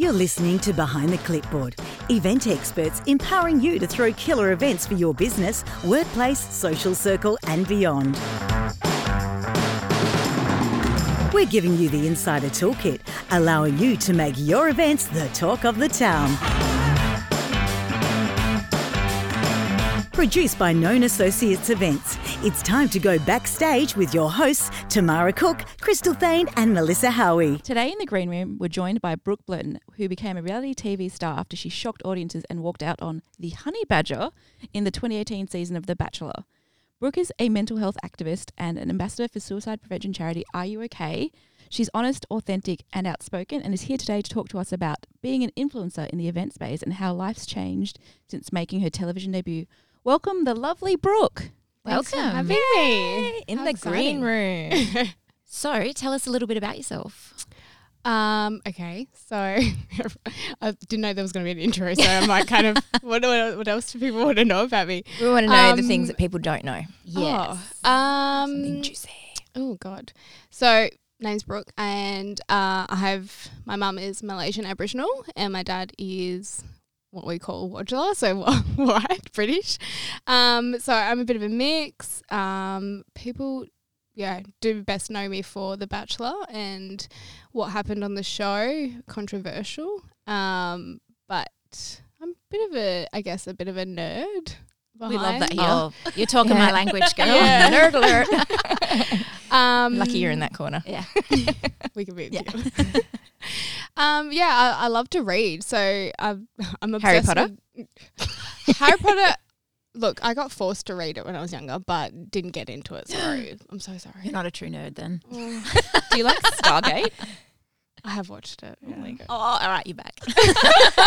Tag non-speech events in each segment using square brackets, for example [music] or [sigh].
You're listening to Behind the Clipboard, event experts empowering you to throw killer events for your business, workplace, social circle, and beyond. We're giving you the insider toolkit, allowing you to make your events the talk of the town. Produced by Known Associates Events, it's time to go backstage with your hosts, Tamara Cook, Crystal Thane, and Melissa Howie. Today in the green room, we're joined by Brooke Blurton, who became a reality TV star after she shocked audiences and walked out on The Honey Badger in the 2018 season of The Bachelor. Brooke is a mental health activist and an ambassador for suicide prevention charity Are You OK? She's honest, authentic, and outspoken, and is here today to talk to us about being an influencer in the event space and how life's changed since making her television debut. Welcome, the lovely Brooke. Welcome. having me. in How the exciting. green room. [laughs] so, tell us a little bit about yourself. Um, okay, so [laughs] I didn't know there was going to be an intro, so I'm like, kind of, [laughs] what, what, what else do people want to know about me? We want to know the things Um, that people don't know. Oh, um, Something juicy. oh God. So name's Brooke, and uh, I have my mum is Malaysian Aboriginal, and my dad is what we call Wodjala, so [laughs] white British. Um, so I'm a bit of a mix. Um, people, yeah, do best know me for The Bachelor and what happened on the show. Controversial, um, but I'm a bit of a, I guess, a bit of a nerd. We love that behind. here. Oh, you're talking Yeah. my language, girl. Yeah. [laughs] Nerd alert. [laughs] Um, Lucky you're in that corner. Yeah, [laughs] we can be Yeah. together. um, yeah, I, I love to read, so I'm I'm Harry Potter? with- Harry Potter. Look, I got forced to read it when I was younger, but didn't get into it. Sorry, [gasps] I'm so sorry. You're not a true nerd then. Oh, Do you like Stargate? I have watched it. Oh my yeah. God. Oh, all right, you're back.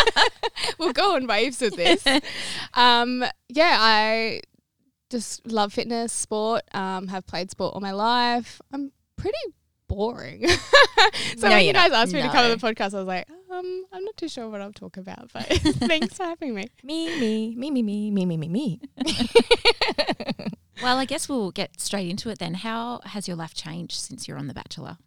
[laughs] we'll go on waves with this. um, yeah, I just love fitness, sport. Um, have played sport all my life. I'm pretty boring. [laughs] so No, when you guys not. asked me to come on the podcast, I was like, um, I'm not too sure what I'll talk about, but [laughs] thanks for having me. me, me, me, me, me, me, me, me, me. Well, I guess we'll get straight into it then. How has your life changed since you're on The Bachelor?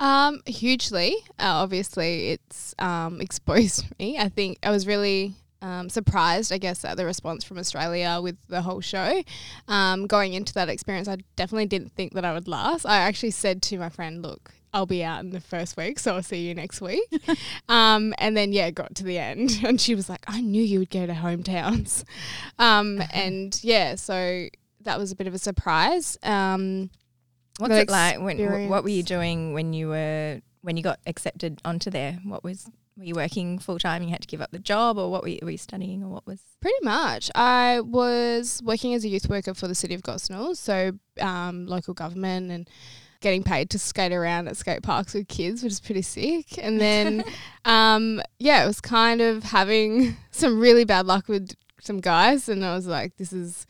Um, hugely. Uh, obviously, it's um, [laughs] exposed me. I think I was really um, surprised, I guess, at the response from Australia with the whole show. Um, going into that experience, I definitely didn't think that I would last. I actually said to my friend, "Look, I'll be out in the first week, so I'll see you next week." [laughs] um, and then yeah, got to the end, [laughs] and she was like, "I knew you would go to hometowns," um, and yeah, so that was a bit of a surprise. Um, What's it like? When, what were you doing when you were when you got accepted onto there? What was were you working full time? You had to give up the job, or what were you, were you studying, or what was? Pretty much. I was working as a youth worker for the city of Gosnell, so um, local government and getting paid to skate around at skate parks with kids, which is pretty sick. And then, [laughs] um, yeah, it was kind of having [laughs] some really bad luck with some guys, and I was like, this is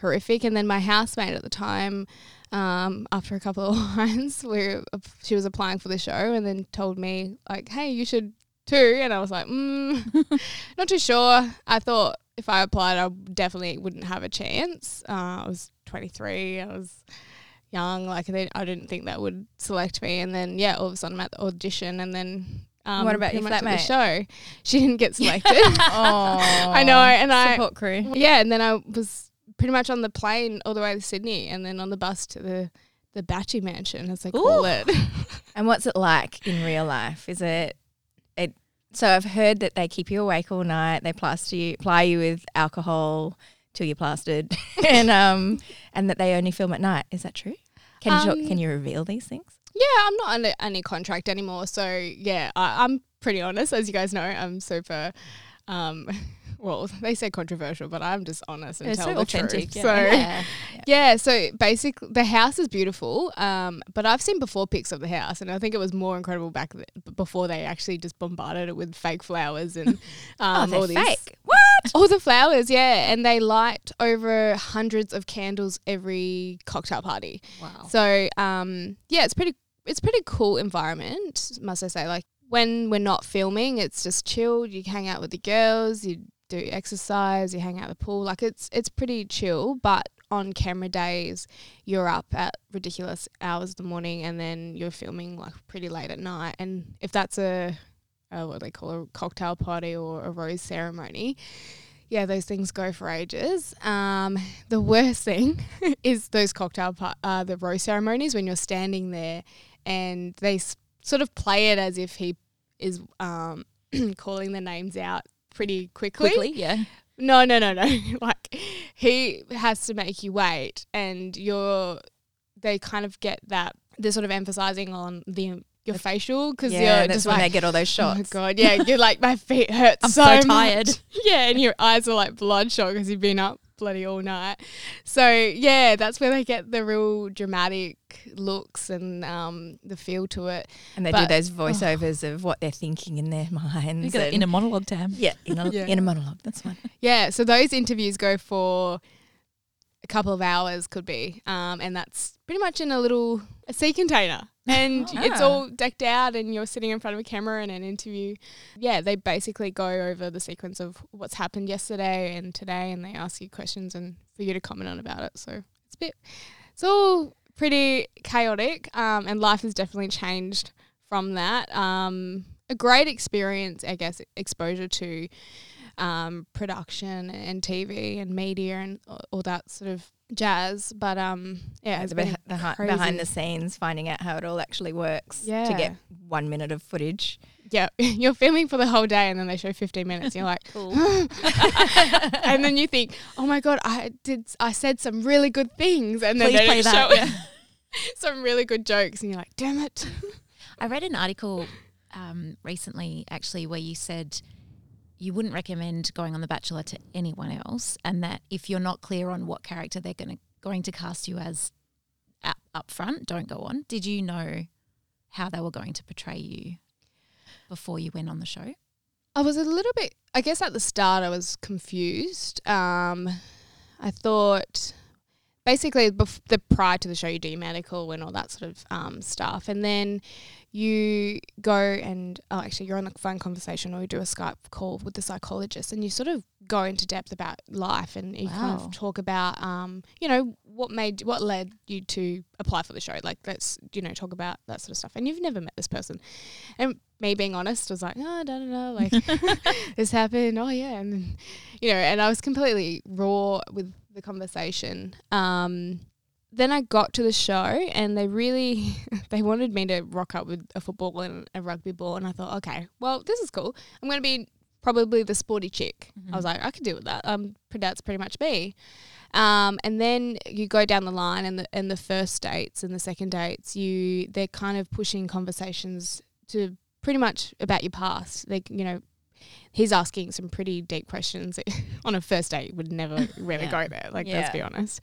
horrific. And then my housemate at the time, um, after a couple [laughs] of lines, where she was applying for the show, and then told me like, hey, you should too. And I was like, mm, [laughs] not too sure. I thought if I applied, I definitely wouldn't have a chance. Uh, I was 23. I was young. Like they, I didn't think that would select me. And then yeah, all of a sudden I'm at the audition, and then um, What about your flatmate? show? She didn't get [laughs] selected. Oh, I know, and I support crew. yeah, and then I was pretty much on the plane all the way to Sydney, and then on the bus to the the Batchy Mansion, as they call Ooh. it. [laughs] [laughs] And what's it like in real life? Is it it? So I've heard that they keep you awake all night. They plaster you, ply you with alcohol till you're plastered, [laughs] and um, and that they only film at night. Is that true? Can you talk, Um, can you reveal these things? Yeah, I'm not under any contract anymore. So yeah, I, I'm pretty honest, as you guys know. I'm super. Um, well, [laughs] they say controversial, but I'm just honest and It's tell so the truth. yeah. So Yeah. [laughs] yeah, so basically the house is beautiful. Um, but I've seen before pics of the house, and I think it was more incredible back th- before they actually just bombarded it with fake flowers and [laughs] Oh, um, they're all these fake. What? all the flowers, yeah, and they light over hundreds of candles every cocktail party. Wow. So um, yeah, it's pretty it's pretty cool environment, must I say. Like when we're not filming, it's just chilled. You hang out with the girls, you do exercise, you hang out at the pool. Like it's it's pretty chill. But on camera days, you're up at ridiculous hours of the morning, and then you're filming like pretty late at night. And if that's a uh, what they call a cocktail party or a rose ceremony. Yeah, those things go for ages. Um, the worst thing [laughs] is those cocktail par- uh, the rose ceremonies when you're standing there and they sort of play it as if he is um, [clears throat] calling the names out pretty quickly. Quickly, yeah. No, no, no, no. [laughs] like he has to make you wait, and you're. They kind of get that. They're sort of emphasizing on the your facial because yeah, you're that's just when like, they get all those shots. oh my god, yeah. You're like my feet hurt [laughs] I'm so, so much." tired. [laughs] Yeah, and your eyes are like bloodshot because you've been up bloody all night. So yeah, that's where they get the real dramatic looks and um the feel to it. And they But- do those voiceovers [sighs] of what they're thinking in their minds. You got it and- in a monologue, Tam. yeah, in a, [laughs] Yeah. in a monologue. That's fine. Yeah, so those interviews go for a couple of hours, could be, um, and that's pretty much in a little a sea container, and it's Ah. all decked out, and you're sitting in front of a camera in an interview. Yeah, they basically go over the sequence of what's happened yesterday and today, and they ask you questions and for you to comment on about it. So it's a bit, it's all pretty chaotic, um, and life has definitely changed from that. Um, a great experience, I guess, exposure to um, production and TV and media and all that sort of jazz. But um, yeah, it's been the hi- crazy. behind the scenes, finding out how it all actually works Yeah. to get one minute of footage. yeah, [laughs] you're filming for the whole day and then they show 15 minutes. And You're like, Cool. [laughs] and then you think, oh my god, I did, I said some really good things, and then Please they play that. show yeah. [laughs] some really good jokes, and you're like, damn it. I read an article um, recently, actually, where you said you wouldn't recommend going on The Bachelor to anyone else, and that if you're not clear on what character they're going to going to cast you as up, up front, don't go on. Did you know how they were going to portray you before you went on the show? I was a little bit. I guess at the start I was confused. Um, I thought basically bef- the prior to the show you do your medical and all that sort of um, stuff, and then you go and oh, actually you're on the phone conversation or you do a Skype call with the psychologist, and you sort of go into depth about life and you kind of talk about um, you know what made what led you to apply for the show. Like let's you know talk about that sort of stuff, and you've never met this person, and me being honest was like oh, I don't know like [laughs] this happened. Oh yeah, and you know, and I was completely raw with the conversation. Um, then I got to the show, and they really [laughs] they wanted me to rock up with a football and a rugby ball, and I thought, okay, well, this is cool. I'm going to be probably the sporty chick. I was like, I can deal with that. Um, that's pretty much me. Um, and then you go down the line, and the and the first dates and the second dates, you they're kind of pushing conversations to pretty much about your past. Like you know, he's asking some pretty deep questions [laughs] on a first date. Would never really Yeah. go there. Like let's be honest.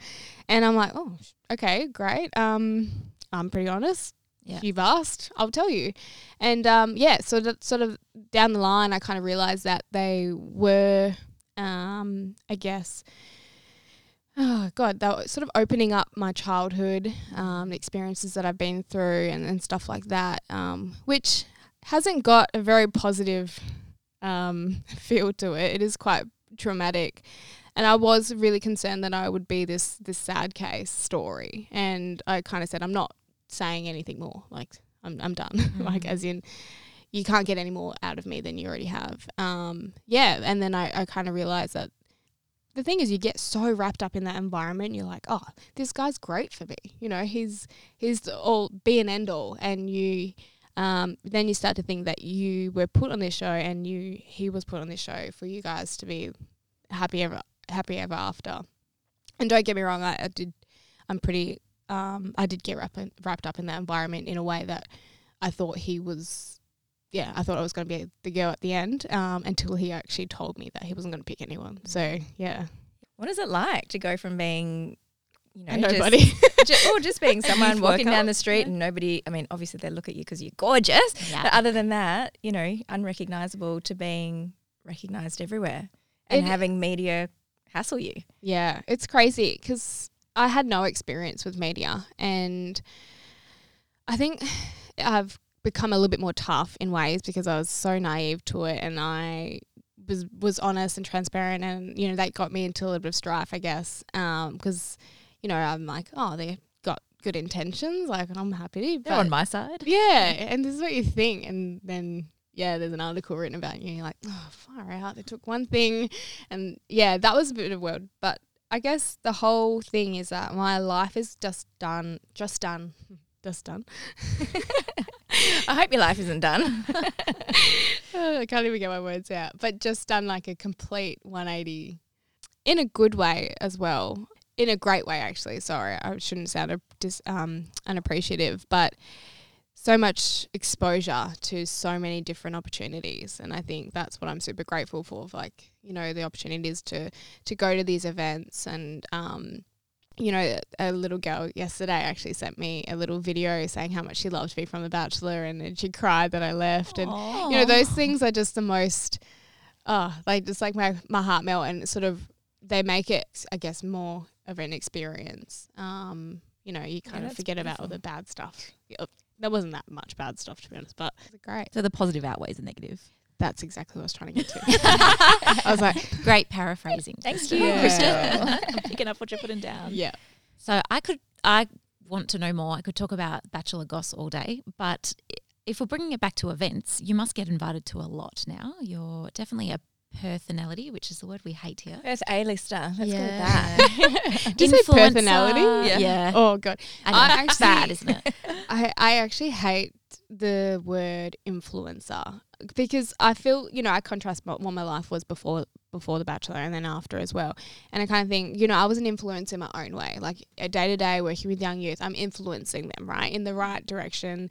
And I'm like, oh, okay, great. Um, I'm pretty honest. Yeah. You've asked, I'll tell you. And um, yeah, so that sort of down the line, I kind of realized that they were, um, I guess, oh god, they were sort of opening up my childhood, um, experiences that I've been through, and, and stuff like that, um, which hasn't got a very positive um, [laughs] feel to it. It is quite traumatic. And I was really concerned that I would be this this sad case story. And I kind of said, I'm not saying anything more. Like I'm I'm done. [laughs] like as in you can't get any more out of me than you already have. Um, yeah, and then I, I kind of realized that the thing is you get so wrapped up in that environment, you're like, oh, this guy's great for me. You know, he's he's all be an end all, and you. Um, then you start to think that you were put on this show, and you he was put on this show for you guys to be happy ever happy ever after. And don't get me wrong, I, I did. I'm pretty. Um, I did get wrapped wrapped up in that environment in a way that I thought he was. Yeah, I thought I was going to be the girl at the end um, until he actually told me that he wasn't going to pick anyone. So yeah, What is it like to go from being, you know, and just- nobody. or just [laughs] being someone walking down the street and nobody, I mean, obviously they look at you because you're gorgeous. But other than that, you know, unrecognizable to being recognized everywhere and It- having media hassle you. Yeah, it's crazy because I had no experience with media, and I think I've become a little bit more tough in ways because I was so naive to it, and I was was honest and transparent, and you know that got me into a little bit of strife, I guess, um, because you know I'm like, oh, they got good intentions, like I'm happy, They're on my side. yeah, [laughs] and this is what you think, and then yeah, there's an article written about you. You're like, oh, far out. They took one thing, and yeah, that was a bit of a world. But I guess the whole thing is that my life is just done, just done, [laughs] just done. [laughs] I hope your life isn't done. Oh, I can't even get my words out, but just done like a complete 180 in a good way as well. In a great way, actually. Sorry, I shouldn't sound a, dis, um, unappreciative, but so much exposure to so many different opportunities, and I think that's what I'm super grateful for. Like you know, the opportunities to to go to these events and um, you know, a little girl yesterday actually sent me a little video saying how much she loved me from The Bachelor and, and she cried that I left. And, Aww. you know, those things are just the most, oh, like just like my, my heart melt and sort of, they make it, I guess, more of an experience. Um, you know, you kind of that's forget about all the bad stuff. Yeah, There wasn't that much bad stuff, to be honest, but it was great. So the positive outweighs the negative. That's exactly what I was trying to get to. [laughs] I was like, [laughs] Great paraphrasing. Thank Kristen. you, [laughs] Yeah. Crystal. I'm picking up what you're putting down. yeah. So I could, I want to know more. I could talk about Bachelor Goss all day, but if we're bringing it back to events, you must get invited to a lot now. You're definitely a personality, which is the word we hate here. First A-lister. Let's go with Yeah. that. [laughs] Did you say personality? Yeah. yeah. Oh, God. I know. I it's actually- bad, isn't it? [laughs] I, I actually hate the word influencer because I feel you know I contrast what what my life was before before the bachelor and then after as well. And I kind of think you know I was an influencer in my own way. Like day to day working with young youth I'm influencing them right? In the right direction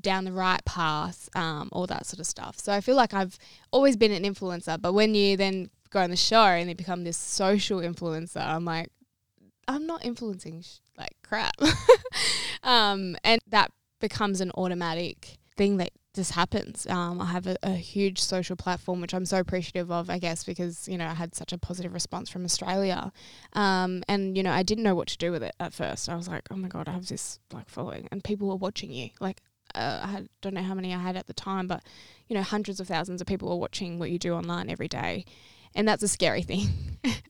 down the right path um, all that sort of stuff. So I feel like I've always been an influencer but when you then go on the show and you become this social influencer I'm like I'm not influencing sh- like crap. [laughs] Um, and that becomes an automatic thing that just happens. Um, I have a, a huge social platform, which I'm so appreciative of, I guess, because, you know, I had such a positive response from Australia. Um, and, you know, I didn't know what to do with it at first. I was like, oh my God, I have this like following and people are watching you. Like, uh, I had, don't know how many I had at the time, but, you know, hundreds of thousands of people are watching what you do online every day. And that's a scary [laughs] thing.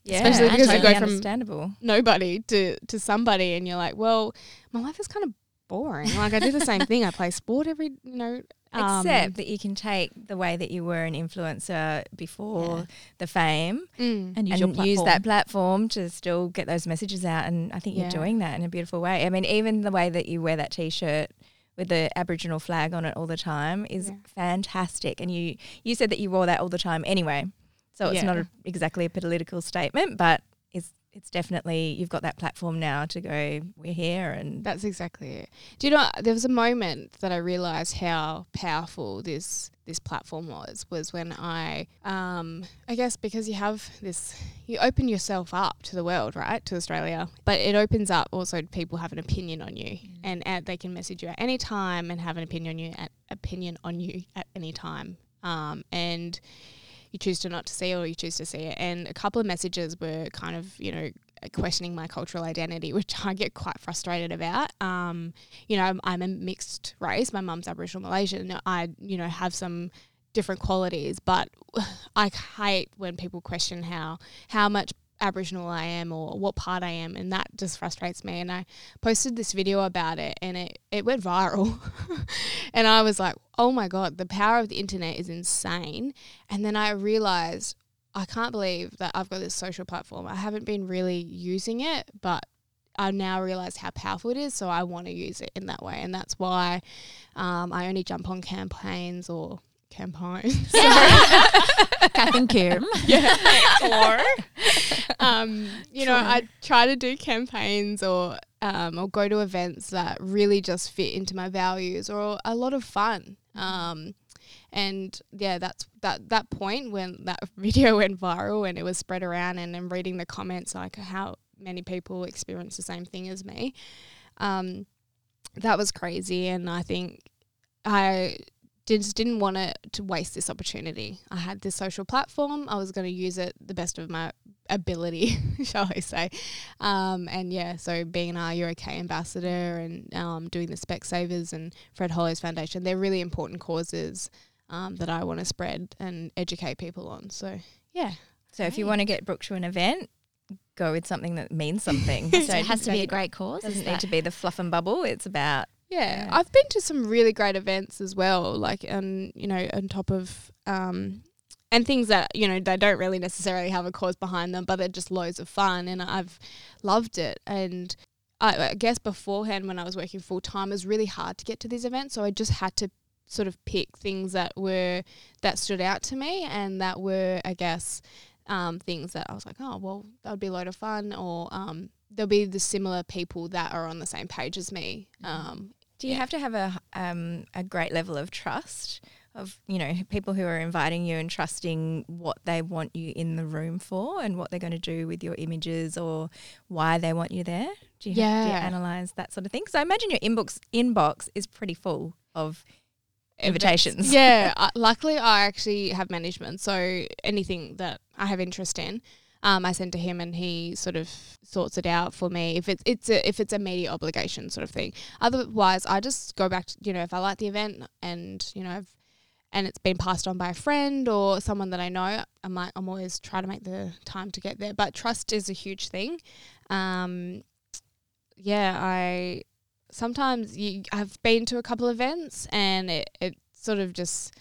Yeah, Especially because you totally go from understandable. nobody to to somebody and you're like well my life is kind of boring like i do the same [laughs] thing i play sport every you know um, Except that you can take the way that you were an influencer before Yeah. the fame mm, And use your and platform. use that platform to still get those messages out. And I think Yeah. you're doing that in a beautiful way. I mean, even the way that you wear that t-shirt with the Aboriginal flag on it all the time is Yeah. fantastic. And you you said that you wore that all the time anyway, so it's not a, exactly a political statement, but it's it's definitely you've got that platform now to go. We're here, and that's exactly it do you know there was a moment that i realized how powerful this this platform was was when i um i guess because you have this you open yourself up to the world right to australia but it opens up also people have an opinion on you and, and they can message you at any time and have an opinion on you at opinion on you at any time um, and you choose to not to see or you choose to see it. And a couple of messages were kind of, you know, questioning my cultural identity, [laughs] which I get quite frustrated about. Um, you know, I'm a mixed race. My mum's Aboriginal Malaysian. I, you know, have some different qualities, but [sighs] I hate when people question how how much Aboriginal I am or what part I am, and that just frustrates me. And I posted this video about it, and it it went viral, [laughs] and I was like, oh my god, the power of the internet is insane. And then I realized I can't believe that I've got this social platform. I haven't been really using it, but I now realize how powerful it is. So I want to use it in that way, and that's why um, I only jump on campaigns or campaigns. [laughs] Kath and Kim. [laughs] um, you know, I try to do campaigns or um, or go to events that really just fit into my values or a lot of fun. Um, and yeah, that's that that point when that [laughs] video went viral and it was spread around, and then reading the comments like how many people experience the same thing as me. Um, that was crazy, and I think I just didn't want to to waste this opportunity. I had this social platform. I was going to use it the best of my ability, [laughs] shall I say? Um, and yeah, so being an Are You OK ambassador and um, doing the Specsavers and Fred Hollows Foundation, they're really important causes um, that I want to spread and educate people on. So yeah, so if you want to get Brooke to an event, go with something that means [laughs] something. So so it has to be a great cause. It doesn't need to be the fluff and bubble. It's about Yeah. Yeah. I've been to some really great events as well, like and you know, on top of um and things that, you know, they don't really necessarily have a cause behind them, but they're just loads of fun and I've loved it. And I, I guess beforehand when I was working full time it was really hard to get to these events. So I just had to sort of pick things that were that stood out to me and that were I guess um, things that I was like, oh well, that would be a load of fun, or um, there'll be the similar people that are on the same page as me. Um, Do you have to have a um, a great level of trust of you know people who are inviting you and trusting what they want you in the room for and what they're going to do with your images or why they want you there? Do you, have, do you Yeah. analyze that sort of thing? Because I imagine your inbox inbox is pretty full of invitations. yeah, [laughs] I, luckily I actually have management, so anything that I have interest in. Um, I send to him and he sort of sorts it out for me if it's it's a, if it's a media obligation sort of thing. Otherwise, I just go back to you know if I like the event and you know and it's been passed on by a friend or someone that I know, I'm like I'm always try to make the time to get there. But trust is a huge thing. Um, yeah, I sometimes you I've been to a couple events and it, it sort of just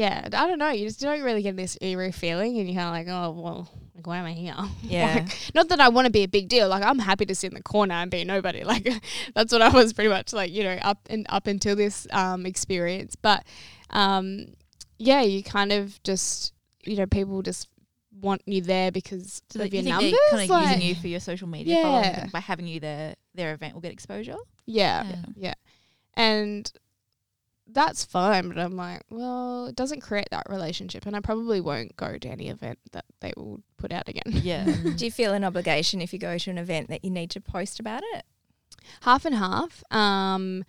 yeah, I don't know. You just don't really get this eerie feeling, and you're kind of like, oh well, like why am I here? [laughs] Yeah. Like, not that I want to be a big deal. Like I'm happy to sit in the corner and be nobody. [laughs] Like that's what I was pretty much like, you know, up and up until this um, experience. But um, yeah, you kind of just you know people just want you there because So of you your think numbers. kind of like- using you for your social media Yeah. by having you there, their event will get exposure. Yeah, Yeah. yeah, and that's fine. But I'm like, well, it doesn't create that relationship, and I probably won't go to any event that they will put out again. Yeah. [laughs] Do you feel an obligation if you go to an event that you need to post about it? half and half. Um,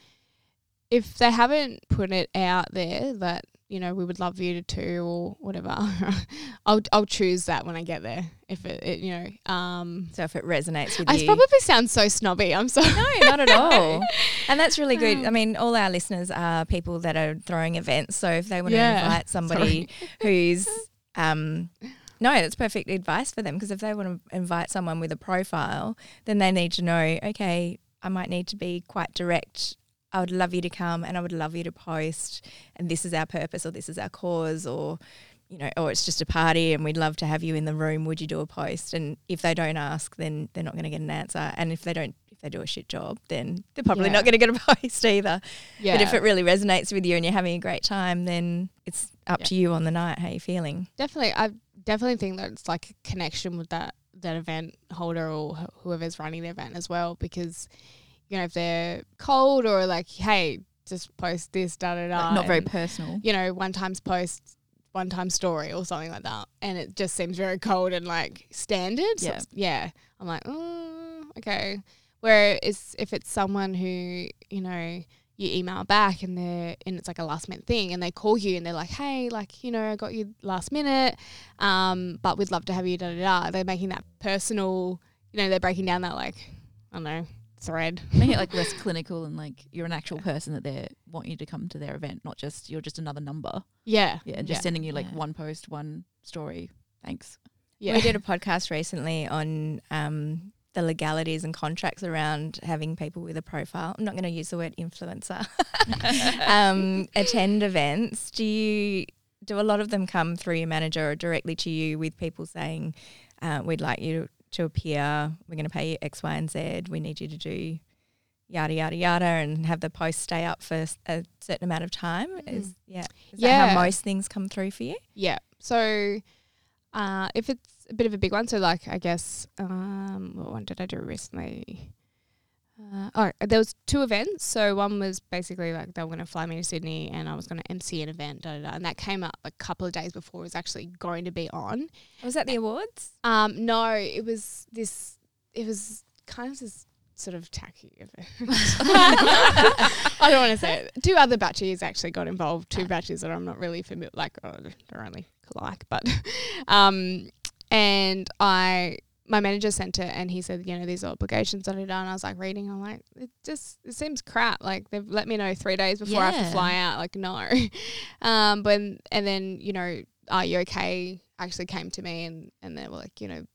if they haven't put it out there that you know we would love you to too or whatever, [laughs] I'll I'll choose that when I get there. If it, it you know, um, So if it resonates with I you, I probably sound so snobby. I'm sorry. No, not at all. [laughs] And that's really good. I mean, all our listeners are people that are throwing events. So if they want Yeah. to invite somebody [laughs] who's, um, no, that's perfect advice for them because if they want to invite someone with a profile, then they need to know, okay, I might need to be quite direct. I would love you to come and I would love you to post, and this is our purpose or this is our cause or you know, or it's just a party and we'd love to have you in the room. Would you do a post? And if they don't ask, then they're not going to get an answer. And if they don't, if they do a shit job, then they're probably Yeah. not going to get a [laughs] post either. Yeah, But if it really resonates with you and you're having a great time, then it's up to you on the night how you're feeling. definitely, I definitely think that it's like a connection with that that event holder or wh- whoever's running the event as well, because you know if they're cold or like, hey, just post this, da da da, Like, not very and- personal. you know, one times post, one time story or something like that. And it just seems very cold and like standard. Yeah. it's- yeah. I'm like, mm, okay. Whereas if it's someone who, you know, you email back and they're and it's like a last minute thing and they call you and they're like, Hey, like, you know, I got you last minute, um, but we'd love to have you da da da. They're making that personal you know, they're breaking down that like I don't know, thread. [laughs] Make it like less clinical and like you're an actual person that they want you to come to their event, not just you're just another number. Yeah. Yeah, and just sending you like Yeah. one post, one story. Thanks. Yeah. We did a podcast recently on um, the legalities and contracts around having people with a profile. I'm not going to use the word influencer. [laughs] um, attend events. Do you do a lot of them come through your manager or directly to you with people saying, uh, "We'd like you to appear. We're going to pay you X, Y, and Z. We need you to do." Yada yada yada, and have the post stay up for a certain amount of time. Is yeah, is that Yeah. how most things come through for you? Yeah. So uh, if it's a bit of a big one, so like I guess um, what one did I do recently? Uh, oh, there was two events. So one was basically like they were going to fly me to Sydney, and I was going to MC an event, da, da, da, and that came up a couple of days before it was actually going to be on. Was that the awards? Um, no, it was this. It was kind of this sort of tacky event. [laughs] [laughs] I don't want to say it. Two other batches actually got involved. Two batches that I'm not really familiar. Like oh, they're only like, but [laughs] um, and I. My manager sent it and he said, you know, these are obligations that are done. I was like reading, I'm like, it just it seems crap. Like they've let me know three days before I have to fly out. Like no, [laughs] um, but and then you know, are you okay? Actually came to me and and they were like, you know,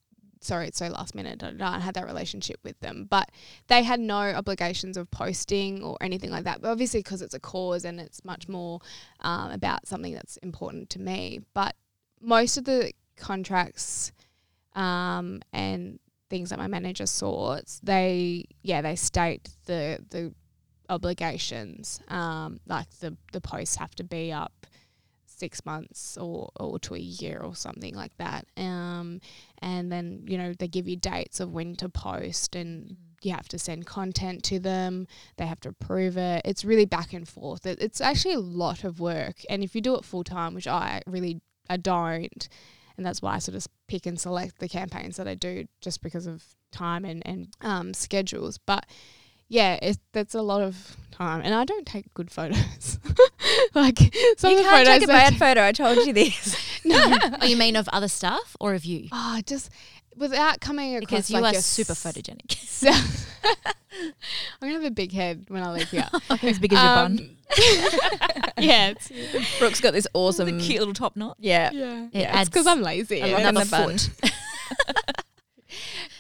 sorry, it's so last minute. Da, da, da, I had that relationship with them, but they had no obligations of posting or anything like that. But obviously, because it's a cause and it's much more um, about something that's important to me. But most of the contracts um, and things that my manager sorts, they yeah they state the the obligations. Um, like the the posts have to be up six months or, or to a year or something like that. Um, and then, you know, they give you dates of when to post and you have to send content to them. They have to approve it. It's really back and forth. It, it's actually a lot of work. And if you do it full time, which I really I don't, and that's why I sort of pick and select the campaigns that I do just because of time and, and um, schedules. But yeah, it, that's a lot of time, and I don't take good photos. [laughs] like some you of the can't photos take a I bad ta- photo. I told you this. [laughs] no, oh, you mean of other stuff or of you? oh, just without coming across Because you like are a super s- photogenic. [laughs] So [laughs] I'm gonna have a big head when I leave here. [laughs] as big as your bun. Um, yeah, it's, Brooke's got this awesome. The cute little top knot. Yeah. yeah, It yeah. It's because I'm lazy. I love and- another bun. foot.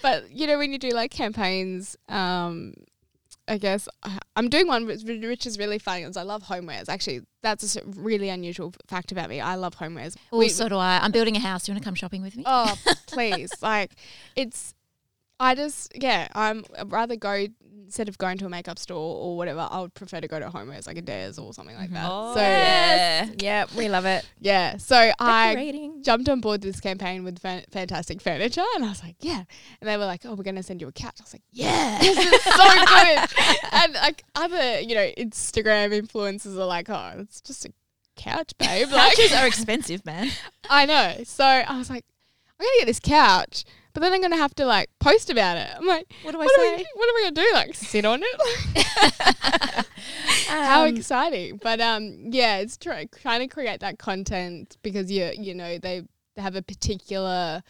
but you know when you do like campaigns um i guess [sighs] i'm doing one which, is really funny is i love homewares actually that's a really unusual fact about me i love homewares Oh, We- so do I. I'm building a house. Do you want to come shopping with me? oh [laughs] please like it's i just yeah i'm I'd rather go instead of going to a makeup store or whatever i would prefer to go to homewares like Adairs or something like that mm-hmm. Oh, so Yeah. Yeah, we love it. yeah so i jumped on board this campaign with fan- fantastic furniture and I was like, yeah. And they were like, oh, we're going to send you a couch. I was like, yeah, [laughs] this is so good. And like other, you know, Instagram influencers are like, oh, it's just a couch, babe. [laughs] Like, Couches are expensive, man. [laughs] I know. So I was like, I'm going to get this couch, but then I'm going to have to like post about it. I'm like, What do I what, are say? we, what are we going to do? Like sit on it? [laughs] How Um, exciting! But um, yeah, it's try, trying to create that content because you you know they, they have a particular,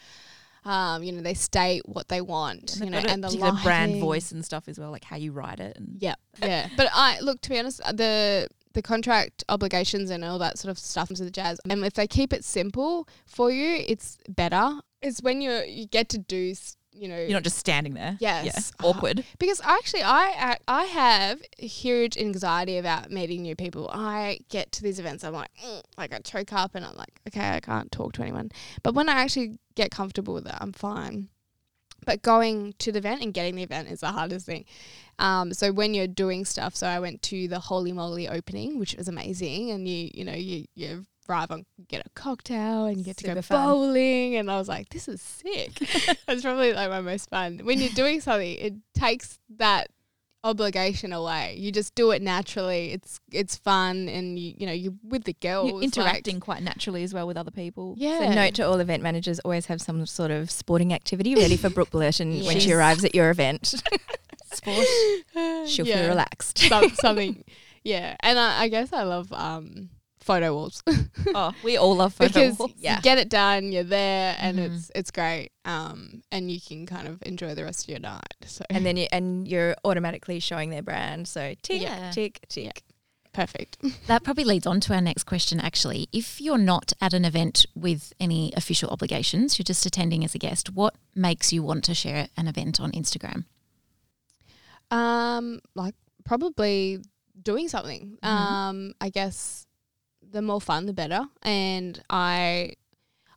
um, you know they state what they want, And you know, and the particular brand voice and stuff as well, like how you write it. And Yeah, yeah. But I look to be honest, uh, the the contract obligations and all that sort of stuff into the jazz. And if they keep it simple for you, it's better. It's when you you get to do, you know, you're not just standing there. Yes. Yeah. Awkward. Because actually, I I have huge anxiety about meeting new people. I get to these events, I'm like, mm, like I choke up, and I'm like, okay, I can't talk to anyone. But when I actually get comfortable with it, I'm fine. But going to the event and getting the event is the hardest thing. Um, so when you're doing stuff, so I went to the Holey Moley opening, which was amazing, and you you know you you arrive and get a cocktail and you get to go fun. bowling, and I was like, this is sick. [laughs] That's probably like my most fun. When you're doing something, it takes that obligation away. You just do it naturally. It's it's fun, and you you know you're with the girls You're like- interacting quite naturally as well with other people. yeah. So note to all event managers: always have some sort of sporting activity ready for Brooke Blurton when she arrives at your event. [laughs] Sport. [laughs] She'll Yeah. feel relaxed. Some, something. Yeah, and I, I guess I love um photo walls [laughs] oh, we all love photo because walls. you get it done. You're there, and Mhm. it's it's great. Um, and you can kind of enjoy the rest of your night. So and then you and you're automatically showing their brand. So tick, Yeah. tick, tick. perfect. [laughs] That probably leads on to our next question, actually. If you're not at an event with any official obligations, you're just attending as a guest, what makes you want to share an event on Instagram? Um, like probably doing something. Mhm. Um, I guess the more fun, the better. And I,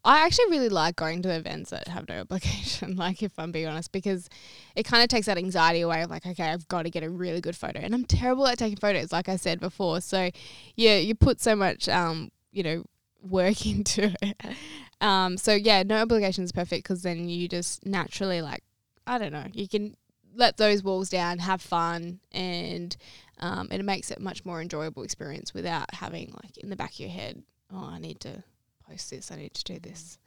I actually really like going to events that have no [laughs] obligation. Like, if I'm being honest, because it kind of takes that anxiety away of like, okay, I've got to get a really good photo, and I'm terrible at taking photos, like I said before. So, yeah, you put so much, um, you know, work [laughs] into it. Um, so yeah, no obligation is perfect because then you just naturally like, I don't know, you can let those walls down, have fun, and um, it makes it a much more enjoyable experience without having like in the back of your head, oh, I need to post this, I need to do this.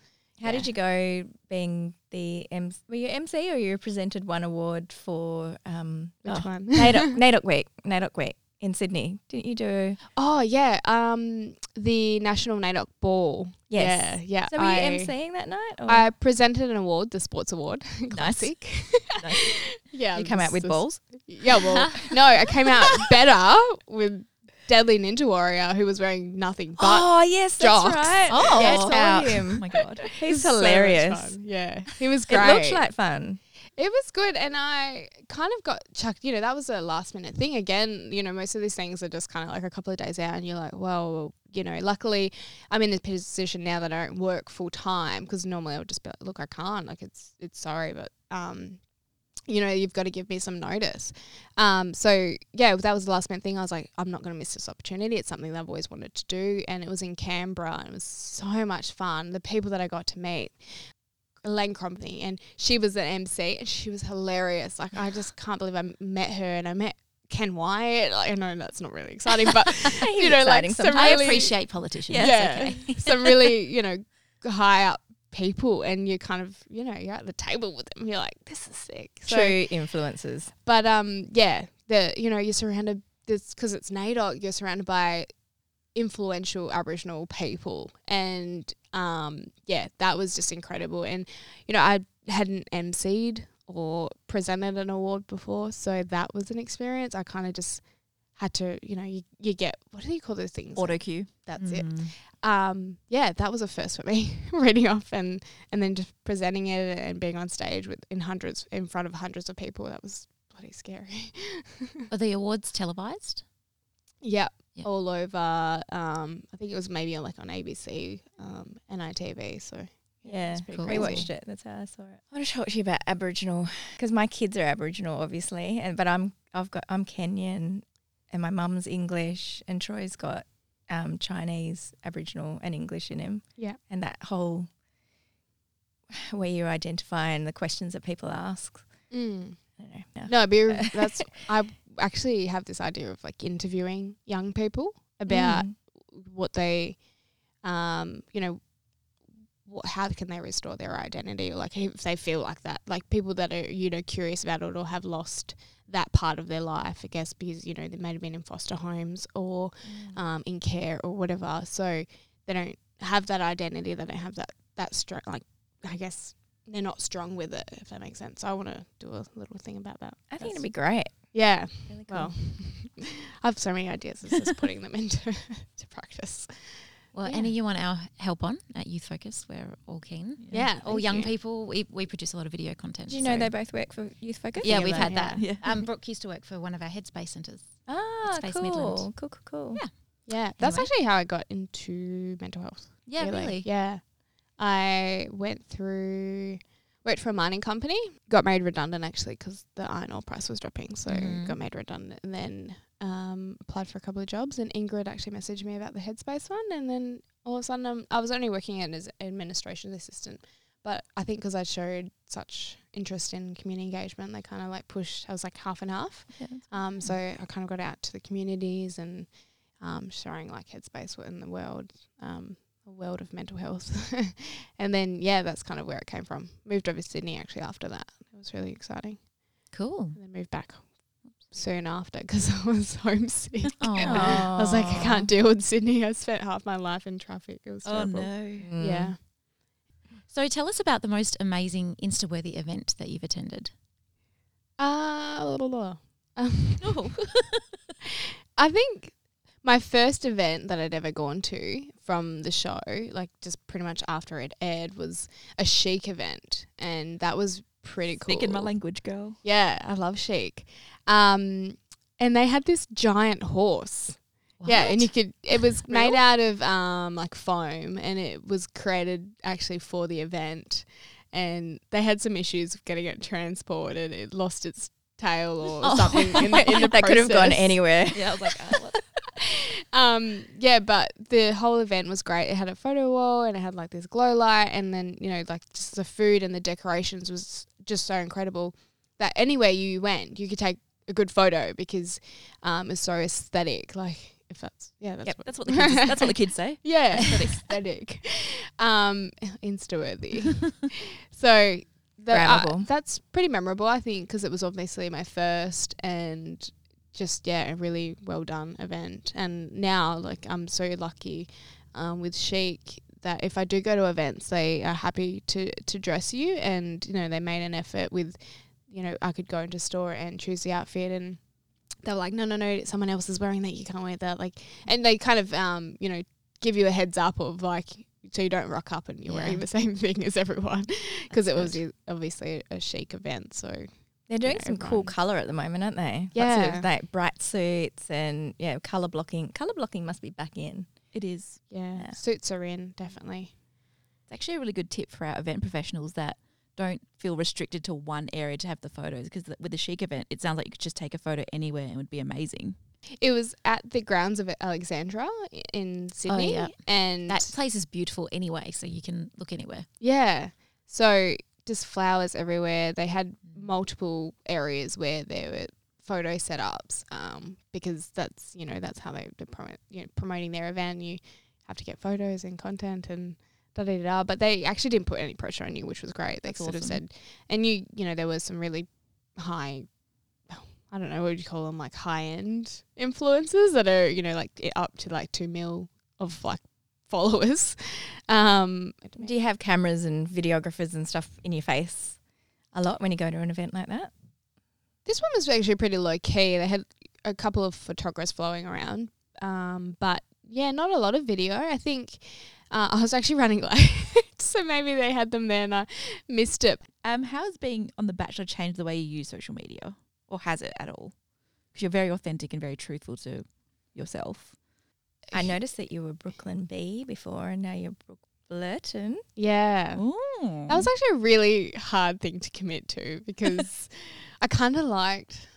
How did you go being the MC? Were you MC or you presented one award for um, Which oh, one? NAIDOC, [laughs] NAIDOC Week, NAIDOC Week in Sydney? Didn't you do? oh yeah, um, the National NAIDOC Ball. Yes. Yeah, yeah. So were you I, emceeing that night? Or? I presented an award, the sports award. [laughs] Classic. Nice. [laughs] yeah. you come out with balls. Yeah, well, [laughs] no, I came out better with Deadly Ninja Warrior who was wearing nothing but. oh yes, jocks. that's right. Oh. yeah, told Oh my god. He's so hilarious. fun. Yeah, he was great. It looked like fun. It was good, and I kind of got chucked. You know, that was a last minute thing. Again, you know, most of these things are just kind of like a couple of days out, and you're like, well, you know, luckily I'm in this position now that I don't work full time because normally I would just be like, look, I can't. Like, it's it's sorry, but um, you know, you've got to give me some notice. Um, so yeah, that was the last minute thing. I was like, I'm not going to miss this opportunity. It's something that I've always wanted to do, and it was in Canberra, and it was so much fun. The people that I got to meet. Elaine Crombie, and she was an MC, and she was hilarious. Like I just can't believe I met her, and I met Ken Wyatt. Like, I know that's not really exciting, but [laughs] you know, like some. I really, appreciate politicians. yeah, okay. [laughs] some really you know high up people, and you kind of you know you're at the table with them. You're like, this is sick. So, True influences. but um, yeah, the you know you're surrounded this because it's NAIDOC. You're surrounded by influential Aboriginal people, and um, yeah, that was just incredible. And you know, I hadn't emceed or presented an award before, so that was an experience. I kind of just had to, you know, you, you get what do you call those things? Auto cue. That's it. Mm. Um, yeah, that was a first for me, [laughs] reading off and and then just presenting it and being on stage with in hundreds in front of hundreds of people. That was bloody scary. [laughs] Are the awards televised? Yep. Yeah. All over. Um, I think it was maybe like on ABC, um, and NITV. So Yeah, it's cool. we watched it. That's how I saw it. I want to talk to you about Aboriginal because my kids are Aboriginal, obviously, and but I'm I've got I'm Kenyan, and my mum's English, and Troy's got um, Chinese, Aboriginal, and English in him. Yeah. and that whole [sighs] where you identify and the questions that people ask. Mm. I don't know. Yeah. No, but [laughs] that's I actually have this idea of like interviewing young people about Mm. what they, um, you know, what, how can they restore their identity, or like if they feel like that, like people that are you know curious about it or have lost that part of their life, I guess, because you know they may have been in foster homes or um, in care or whatever, so they don't have that identity, they don't have that that strong, like I guess they're not strong with it, if that makes sense. So I want to do a little thing about that. I think it'd be great. Yeah. Really cool. Well, [laughs] I have so many ideas. It's just putting them [laughs] into to practice. Well, Yeah. any you want our help on at Youth Focus, we're all keen. Yeah, all young you. people. We, we produce a lot of video content. Did you know so- they both work for Youth Focus? Yeah, Yeah, we've had yeah. that. Yeah. Um, Brooke used to work for one of our Headspace centres. Ah, Space cool. Midland. cool, cool, cool. Yeah. Yeah, that's actually how I got into mental health. Yeah, really. Yeah, I went through worked for a mining company. Got made redundant actually because the iron ore price was dropping, so Mhm. got made redundant, and then um, applied for a couple of jobs. And Ingrid actually messaged me about the Headspace one, and then all of a sudden um, I was only working in as an administration assistant. But I think because I showed such interest in community engagement, they kind of like pushed. I was like half and half. Yeah. Um, so I kind of got out to the communities and um, showing like Headspace in the world, um, a world of mental health. [laughs] and then, yeah, that's kind of where it came from. Moved over to Sydney actually after that. It was really exciting. Cool. And then moved back soon after because [laughs] I was homesick. Oh, [laughs] I was like, I can't deal with Sydney. I spent half my life in traffic. It was terrible. Oh no. Mm. Yeah. So tell us about the most amazing Insta-worthy event that you've attended. Uh, blah, blah, blah. Um, Oh. I think my first event that I'd ever gone to from the show, like just pretty much after it aired, was a Sheike event, and that was pretty cool. Speaking my language, girl. Yeah, I love Sheike. Um, and they had this giant horse. Yeah, and you could. It was [laughs] made Real? out of um like foam, and it was created actually for the event. And they had some issues with getting it transported. It lost its tail or [laughs] Oh. something in the, in [laughs] the that could have gone anywhere. Yeah, I was like, oh, what? Um yeah but the whole event was great. It had a photo wall and it had like this glow light and then you know like just the food and the decorations was just so incredible that anywhere you went you could take a good photo because um it's so aesthetic. Like if that's yeah that's Yep, what that's what the kids. that's what the kids say. [laughs] yeah [laughs] aesthetic. um insta worthy [laughs] so the, uh, that's pretty memorable i think because it was obviously my first and just yeah a really well done event and now like i'm so lucky um, with Sheike that if i do go to events they are happy to to dress you and you know they made an effort with you know i could go into store and choose the outfit and they were like, no, no, no, someone else is wearing that. You can't wear that. Like, and they kind of, um, you know, give you a heads up of like, so you don't rock up and you're Yeah. wearing the [laughs] same thing as everyone, because it was obviously a Sheike event. So They're doing some cool color at the moment, aren't they? Lots Yeah. of like bright suits and yeah, color blocking. Color blocking must be back in. It is. yeah, Yeah. suits are in definitely. It's actually a really good tip for our event professionals that don't feel restricted to one area to have the photos because with the Sheike event, it sounds like you could just take a photo anywhere and it would be amazing. It was at the grounds of Alexandria in oh, Sydney, yeah. and That place is beautiful anyway, so you can look anywhere. Yeah. So just flowers everywhere. They had multiple areas where there were photo setups um, because that's you know that's how they, they're promote, you know, promoting their event. You have to get photos and content and da da da. da. But they actually didn't put any pressure on you, which was great. They That's sort of said, and you you know there was some really high. I don't know what would you call them, like high end influencers that are you know like up to like two mil of like [laughs] followers. Um, Do you have cameras and videographers and stuff in your face a lot when you go to an event like that? This one was actually pretty low key. They had a couple of photographers flowing around, um, but yeah, not a lot of video. I think uh, I was actually running [laughs] late, so maybe they had them there and I missed it. Um, how has being on The Bachelor changed the way you use social media, or has it at all? Because you're very authentic and very truthful to yourself. I noticed that you were Brooklyn B before and now you're Brooke Blurton. Yeah, Ooh. that was actually a really hard thing to commit to because [laughs] I kind of liked,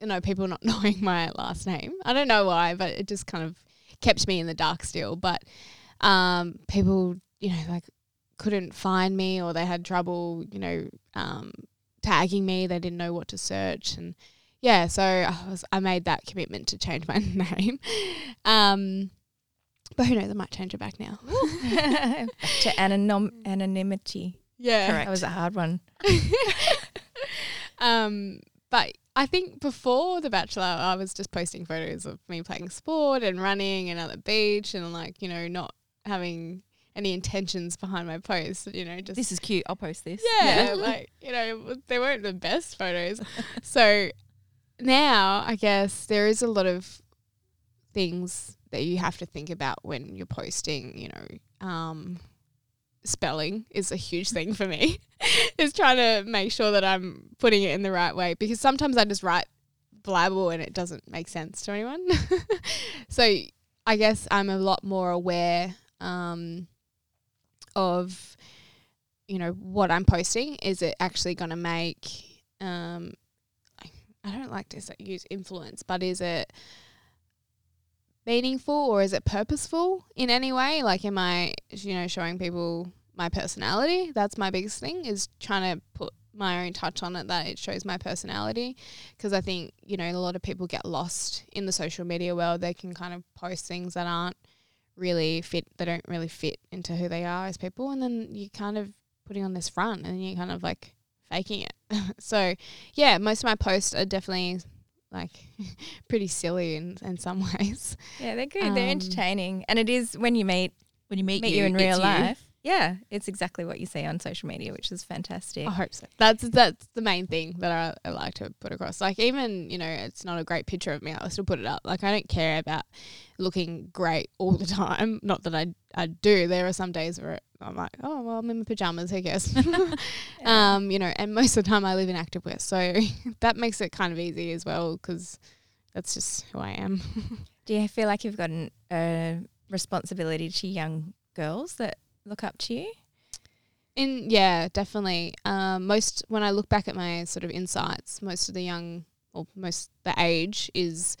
you know, people not [laughs] knowing my last name. I don't know why, but it just kind of kept me in the dark still. But um, people, you know, like couldn't find me or they had trouble, you know, um, tagging me. They didn't know what to search and yeah, so I was I made that commitment to change my [laughs] name. Um, but who knows? I might change it back now. [laughs] To anonym- anonymity. Yeah, That was a hard one. [laughs] um, but I think before The Bachelor, I was just posting photos of me playing sport and running and at the beach and like you know not having any intentions behind my posts. You know, just This is cute. I'll post this. yeah, [laughs] like you know they weren't the best photos. so now I guess there is a lot of things that you have to think about when you're posting. You know, um, spelling is a huge thing for me. [laughs] is trying to make sure that I'm putting it in the right way because sometimes I just write blabble and it doesn't make sense to anyone. [laughs] so I guess I'm a lot more aware um, of you know what I'm posting. Is it actually going to make um, I- don't like to use influence, but is it meaningful or is it purposeful in any way? Like, am I you know showing people my personality? That's my biggest thing is trying to put my own touch on it that it shows my personality because I think you know a lot of people get lost in the social media world. They can kind of post things that aren't really fit. They don't really fit into who they are as people, and then you're kind of putting on this front, and you're kind of like faking it. [laughs] so yeah, most of my posts are definitely like [laughs] pretty silly in in some [laughs] ways. Yeah, they're good. they're Um, entertaining. And it is when you meet When you meet, meet you in real you. life. Yeah, it's exactly what you see on social media, which is fantastic. I hope so. That's that's the main thing that I, I like to put across. Like even you know it's not a great picture of me, I'll still put it up. Like I don't care about looking great all the [laughs] time. Not that I I do. There are some days where I'm like, oh well, I'm in my pajamas. Who cares? [laughs] [laughs] um, you know, and most of the time I live in activewear, so that makes it kind of easy as well because that's just who I am. Do you feel like you've got a responsibility to young girls that look up to you? In yeah, definitely. Um, most when I look back at my sort of insights, most of the young or most the age is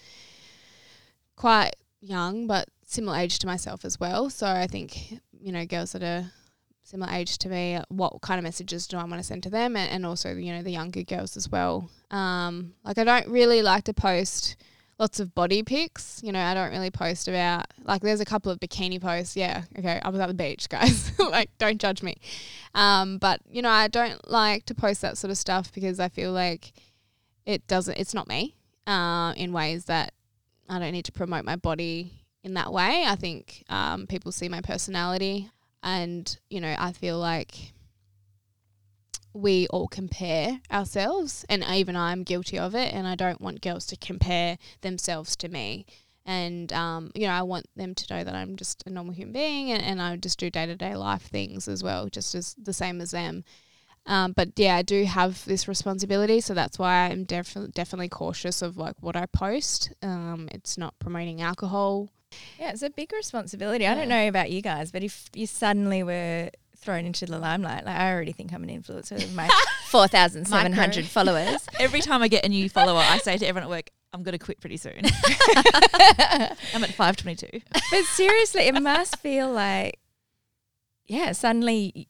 quite young, but similar age to myself as well. So I think you know girls that are similar age to me, what kind of messages do I want to send to them, and, and also you know the younger girls as well. Um, like I don't really like to post lots of body pics. You know, I don't really post about like there's a couple of bikini posts. Yeah, okay, I was at the beach, [laughs] guys. like, don't judge me. Um, but you know, I don't like to post that sort of stuff because I feel like it doesn't. It's not me. Uh, in ways that I don't need to promote my body in that way. I think um, people see my personality, and you know, I feel like we all compare ourselves, and even I'm guilty of it. And I don't want girls to compare themselves to me. And um, you know, I want them to know that I'm just a normal human being, and, and I just do day to day life things as well, just as the same as them. Um, but yeah, I do have this responsibility, so that's why I'm definitely definitely cautious of like what I post. Um, it's not promoting alcohol. Yeah, it's a big responsibility. I don't know about you guys, but if you suddenly were thrown into the limelight, like I already think I'm an influencer with my [laughs] 4,700 followers. [laughs] Every time I get a new follower, I say to everyone at work, I'm going to quit pretty soon. [laughs] I'm at 522. but seriously, it must feel like, yeah, suddenly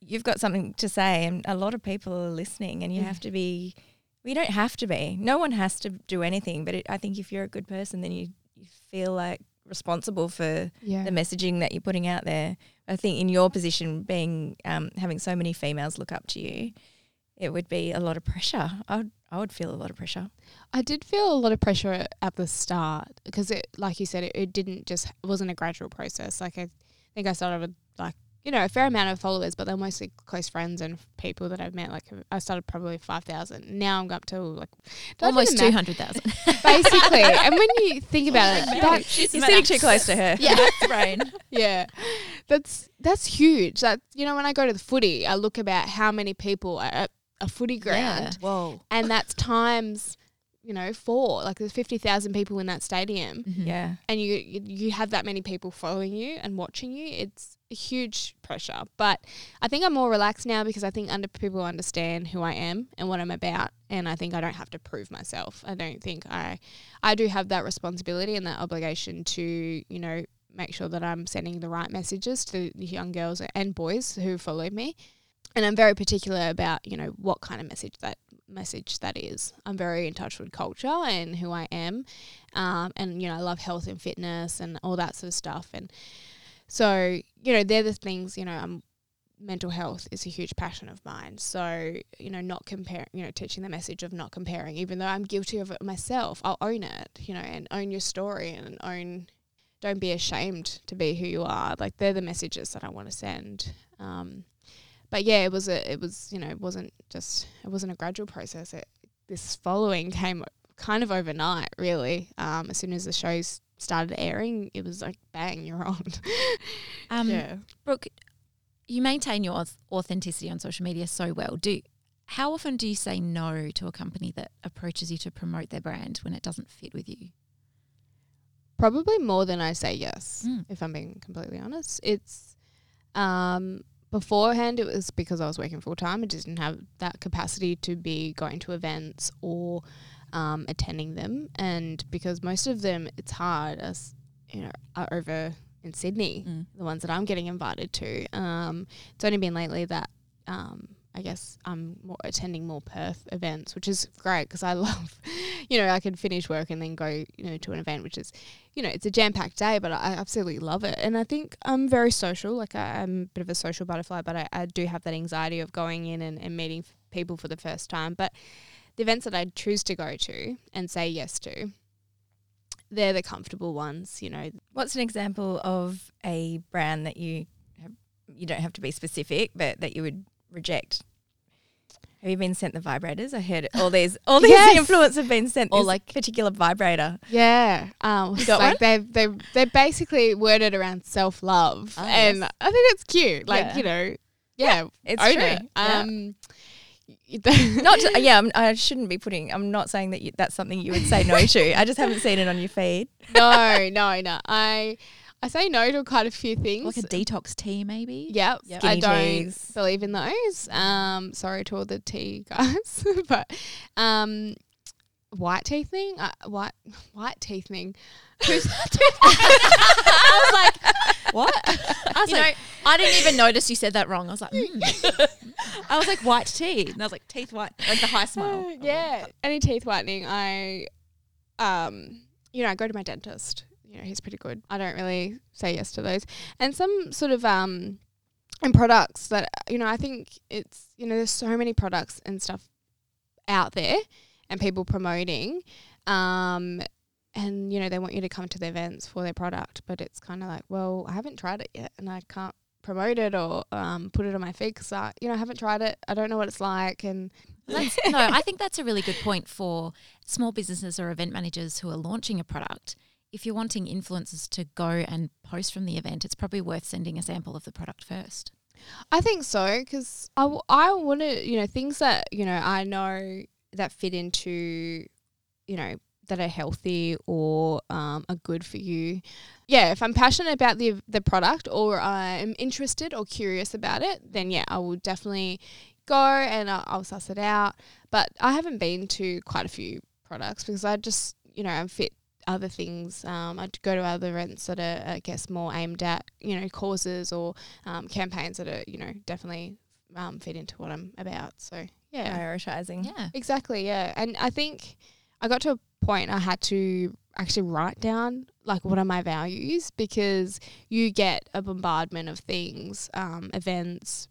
you've got something to say, and a lot of people are listening, and you mm. have to be. We don't have to be. No one has to do anything. But it, I think if you're a good person, then you you feel like responsible for Yeah. the messaging that you're putting out there. I think in your position, being um, having so many females look up to you, it would be a lot of pressure. I would I would feel a lot of pressure. I did feel a lot of pressure at- the start because it, like you said, it, it didn't just it wasn't a gradual process. Like I think I started with like you know a fair amount of followers, but they're mostly close friends and people that I've met. Like I started probably five thousand. Now I'm up to like did I do Almost 200,000. [laughs] basically. and when you think about it, that, You're sitting too close to her. yeah, [laughs] brain. yeah, that's that's huge. That you know when I go to the footy, I look about how many people are at a footy ground, Whoa. and that's times you know four. Like there's fifty thousand people in that stadium. Mm-hmm. Yeah. and you, you you have that many people following you and watching you, it's a huge pressure. But I think I'm more relaxed now because I think under people understand who I am and what I'm about, and I think I don't have to prove myself. I don't think I I do have that responsibility and that obligation to you know make sure that I'm sending the right messages to the young girls and boys who follow me. And I'm very particular about, you know, what kind of message that message that is. I'm very in touch with culture and who I am um, and you know I love health and fitness and all that sort of stuff and so you know they're the things you know I'm mental health is a huge passion of mine. So you know not comparing you know teaching the message of not comparing even though I'm guilty of it myself I'll own it you know and own your story and own don't be ashamed to be who you are. Like they're the messages that I want to send. Um, but yeah it was a it was you know it wasn't just it wasn't a gradual process. It this following came kind of overnight, really. Um, as soon as the shows started airing, it was like, bang, you're [laughs] on. Um, Brooke, you maintain your authenticity on social media so well. Do how often do you say no to a company that approaches you to promote their brand when it doesn't fit with you? Probably more than I say yes, Mm. if I'm being completely honest. It's um, beforehand, it was because I was working full time. I didn't have that capacity to be going to events or um, attending them, and because most of them, it's hard as you know, are over in Sydney. Mm. the ones that I'm getting invited to. Um, it's only been lately that um, I guess I'm more attending more Perth events, which is great because I [laughs] love, you know, I can finish work and then go, you know, to an event, which is, you know, it's a jam packed day, but I absolutely love it. And I think I'm very social. Like I, I'm a bit of a social butterfly, but I, I do have that anxiety of going in and, and meeting people for the first time. But the events that I choose to go to and say yes to, they're the comfortable ones, you know, What's an example of a brand that you have, you don't have to be specific, but that you would reject? Have you been sent the vibrators? I heard all these all these Yes. influencers have been sent Or this like- particular vibrator. Yeah, um, You [laughs] got like they they they basically worded around self love, Ah, and yes. I think it's cute. Like Yeah. you know, yeah, It's own true. it. Yeah. [laughs] Not to, yeah, I'm, I shouldn't be putting. I'm not saying that you, that's something you would say no to. I just haven't seen it on your feed. [laughs] no, no, no. I I say no to quite a few things. Like a detox tea, maybe? yeah Yep. I don't teas. believe in those. Um, sorry to all the tea [laughs] guys, but um, white teething, uh, white white teething. Who's [laughs] I was like, what? [laughs] I was You like, know, I didn't even notice you said that wrong. I was like, hmm. [laughs] I was like white tea, and I was like teeth white, like the high smile. yeah, any teeth whitening, I, um, you know, I go to my dentist. You know, he's pretty good. I don't really say yes to those, and some sort of um, and products that you know, I think it's you know, there's so many products and stuff out there, and people promoting, um. And you know they want you to come to the events for their product, but it's kind of like, well, I haven't tried it yet, and I can't promote it or um, put it on my feed because I, you know, I haven't tried it. I don't know what it's like, and That's, no, I think that's a really good point for small businesses or event managers who are launching a product. If you're wanting influencers to go and post from the event, it's probably worth sending a sample of the product first. I think so because I, w- I want to, you know, things that, you know, I know that fit into, you know, that are healthy or um, are good for you. Yeah, if I'm passionate about the the product or I'm interested or curious about it, then yeah, I will definitely go and I'll, I'll suss it out. But I haven't been to quite a few products because I just, you know, I'm fit other things. Um, I go to other events that are, I guess, more aimed at you know causes or um, campaigns that are you know definitely um, fit into what I'm about. So yeah, Prioritizing. Yeah. exactly. Yeah, and I think I got to a point I had to actually write down like what are my values because you get a bombardment of things, um, events,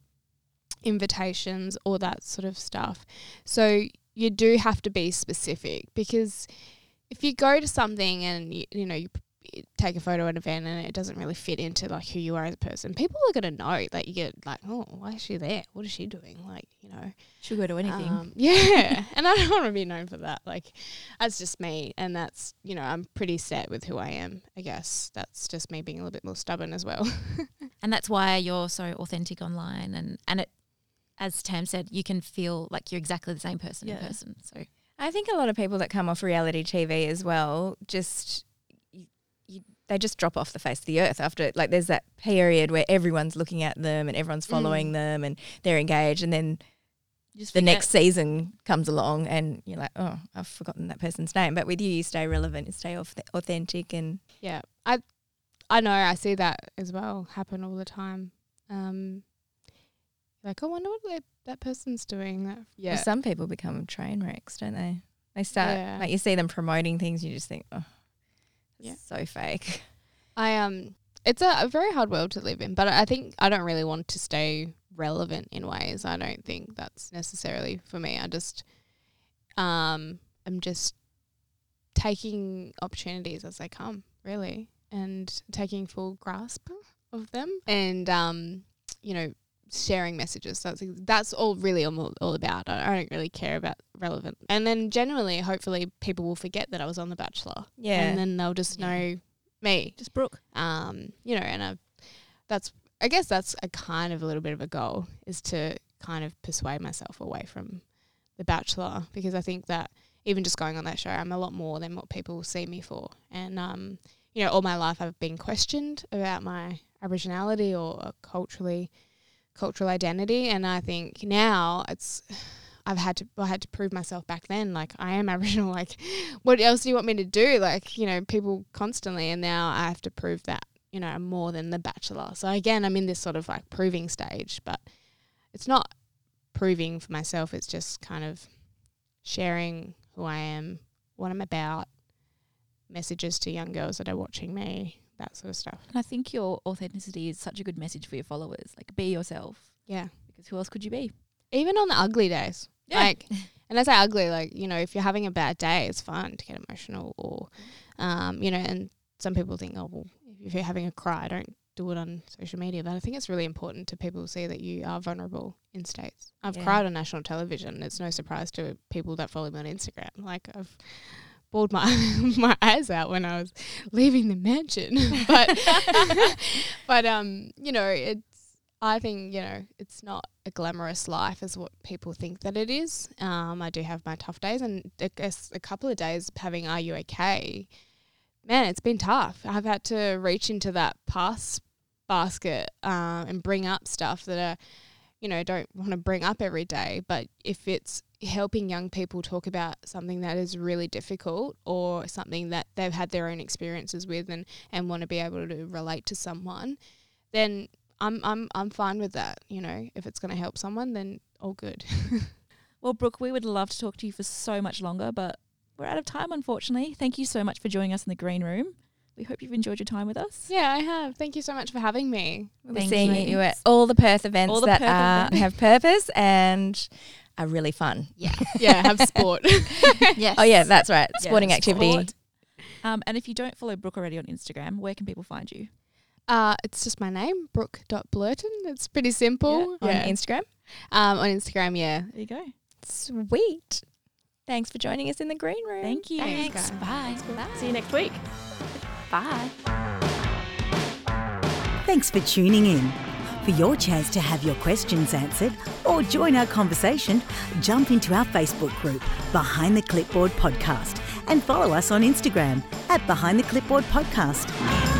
invitations, all that sort of stuff. So you do have to be specific because if you go to something and you, you know you take a photo at an event and it doesn't really fit into like who you are as a person, people are gonna know that you get like, oh, why is she there? What is she doing? Like, you know, She'll go to anything. um, [laughs] yeah, and I don't want to be known for that. Like, that's just me, and that's you know I'm pretty set with who I am. I guess that's just me being a little bit more stubborn as well. [laughs] And that's why you're so authentic online and, and it as Tam said, you can feel like you're exactly the same person in person. So I think a lot of people that come off reality TV as well just you, you, they just drop off the face of the earth after like there's that period where everyone's looking at them and everyone's following Mm. them and they're engaged and then just the forget. next season comes along and you're like oh I've forgotten that person's name but with you you stay relevant you stay authentic and yeah, I I know I see that as well happen all the time. Um, like I wonder what they, that person's doing. That yeah, some people become train wrecks don't they they start Yeah. like you see them promoting things you just think oh Yeah. so fake [laughs] I um, it's a, a very hard world to live in, but I think I don't really want to stay relevant in ways. I don't think that's necessarily for me. I just um, I'm just taking opportunities as they come, really, and taking full grasp of them, and um, you know, sharing messages. That's that's all really I'm all, all about. I, I don't really care about relevant, and then generally, hopefully, people will forget that I was on The Bachelor, yeah and then they'll just Yeah. know me Just Brooke. um, you know, and i that's I guess that's a kind of a little bit of a goal is to kind of persuade myself away from The Bachelor because I think that even just going on that show, I'm a lot more than what people see me for, and um, you know, all my life I've been questioned about my Aboriginality or culturally cultural identity, and I think now it's. I've had to I had to prove myself back then. Like I am [laughs] Aboriginal. Like, what else do you want me to do? Like, you know, people constantly, and now I have to prove that you know I'm more than the Bachelor. So again, I'm in this sort of like proving stage, but it's not proving for myself. It's just kind of sharing who I am, what I'm about, messages to young girls that are watching me, that sort of stuff. And I think your authenticity is such a good message for your followers. Like, be yourself. Yeah. Because who else could you be? Even on the ugly days. Yeah. Like, [laughs] and I say ugly, like, you know, if you're having a bad day, it's fun to get emotional or, um, you know, and some people think, oh, well, if you're having a cry, don't do it on social media. But I think it's really important to people see that you are vulnerable in states. I've Yeah. cried on national television. It's no surprise to people that follow me on Instagram. Like, I've bawled my, [laughs] my eyes out when I was leaving the mansion. [laughs] but, [laughs] but, um, you know, it's, I think, you know, it's not a glamorous life as what people think that it is. Um, I do have my tough days and I guess a couple of days having Are You Okay? Man, it's been tough. I've had to reach into that pass basket um, and bring up stuff that are, you know, don't want to bring up every day. But if it's helping young people talk about something that is really difficult or something that they've had their own experiences with and, and want to be able to relate to someone, then I'm I'm I'm fine with that. You know, if it's going to help someone, then all good. [laughs] Well, Brooke, we would love to talk to you for so much longer, but we're out of time, unfortunately. Thank you so much for joining us in the green room. We hope you've enjoyed your time with us. yeah, I have. Thank you so much for having me. We'll Thank be seeing you. you at all the Perth events All the that Perth are, events. have purpose and are really fun. yeah. [laughs] Yeah, have sport. [laughs] yes. Oh yeah, that's right. Yeah, Sporting activity. sport. Um, and if you don't follow Brooke already on Instagram, where can people find you? Uh, it's just my name, Brooke.blurton. It's pretty simple. on Yeah. Instagram. um, on Instagram, yeah. There you go. Sweet. Thanks for joining us in the green room. Thank you. Thanks. Bye. See you next week. Bye. Thanks for tuning in. For your chance to have your questions answered or join our conversation, jump into our Facebook group, Behind the Clipboard Podcast, and follow us on Instagram at Behind the Clipboard Podcast.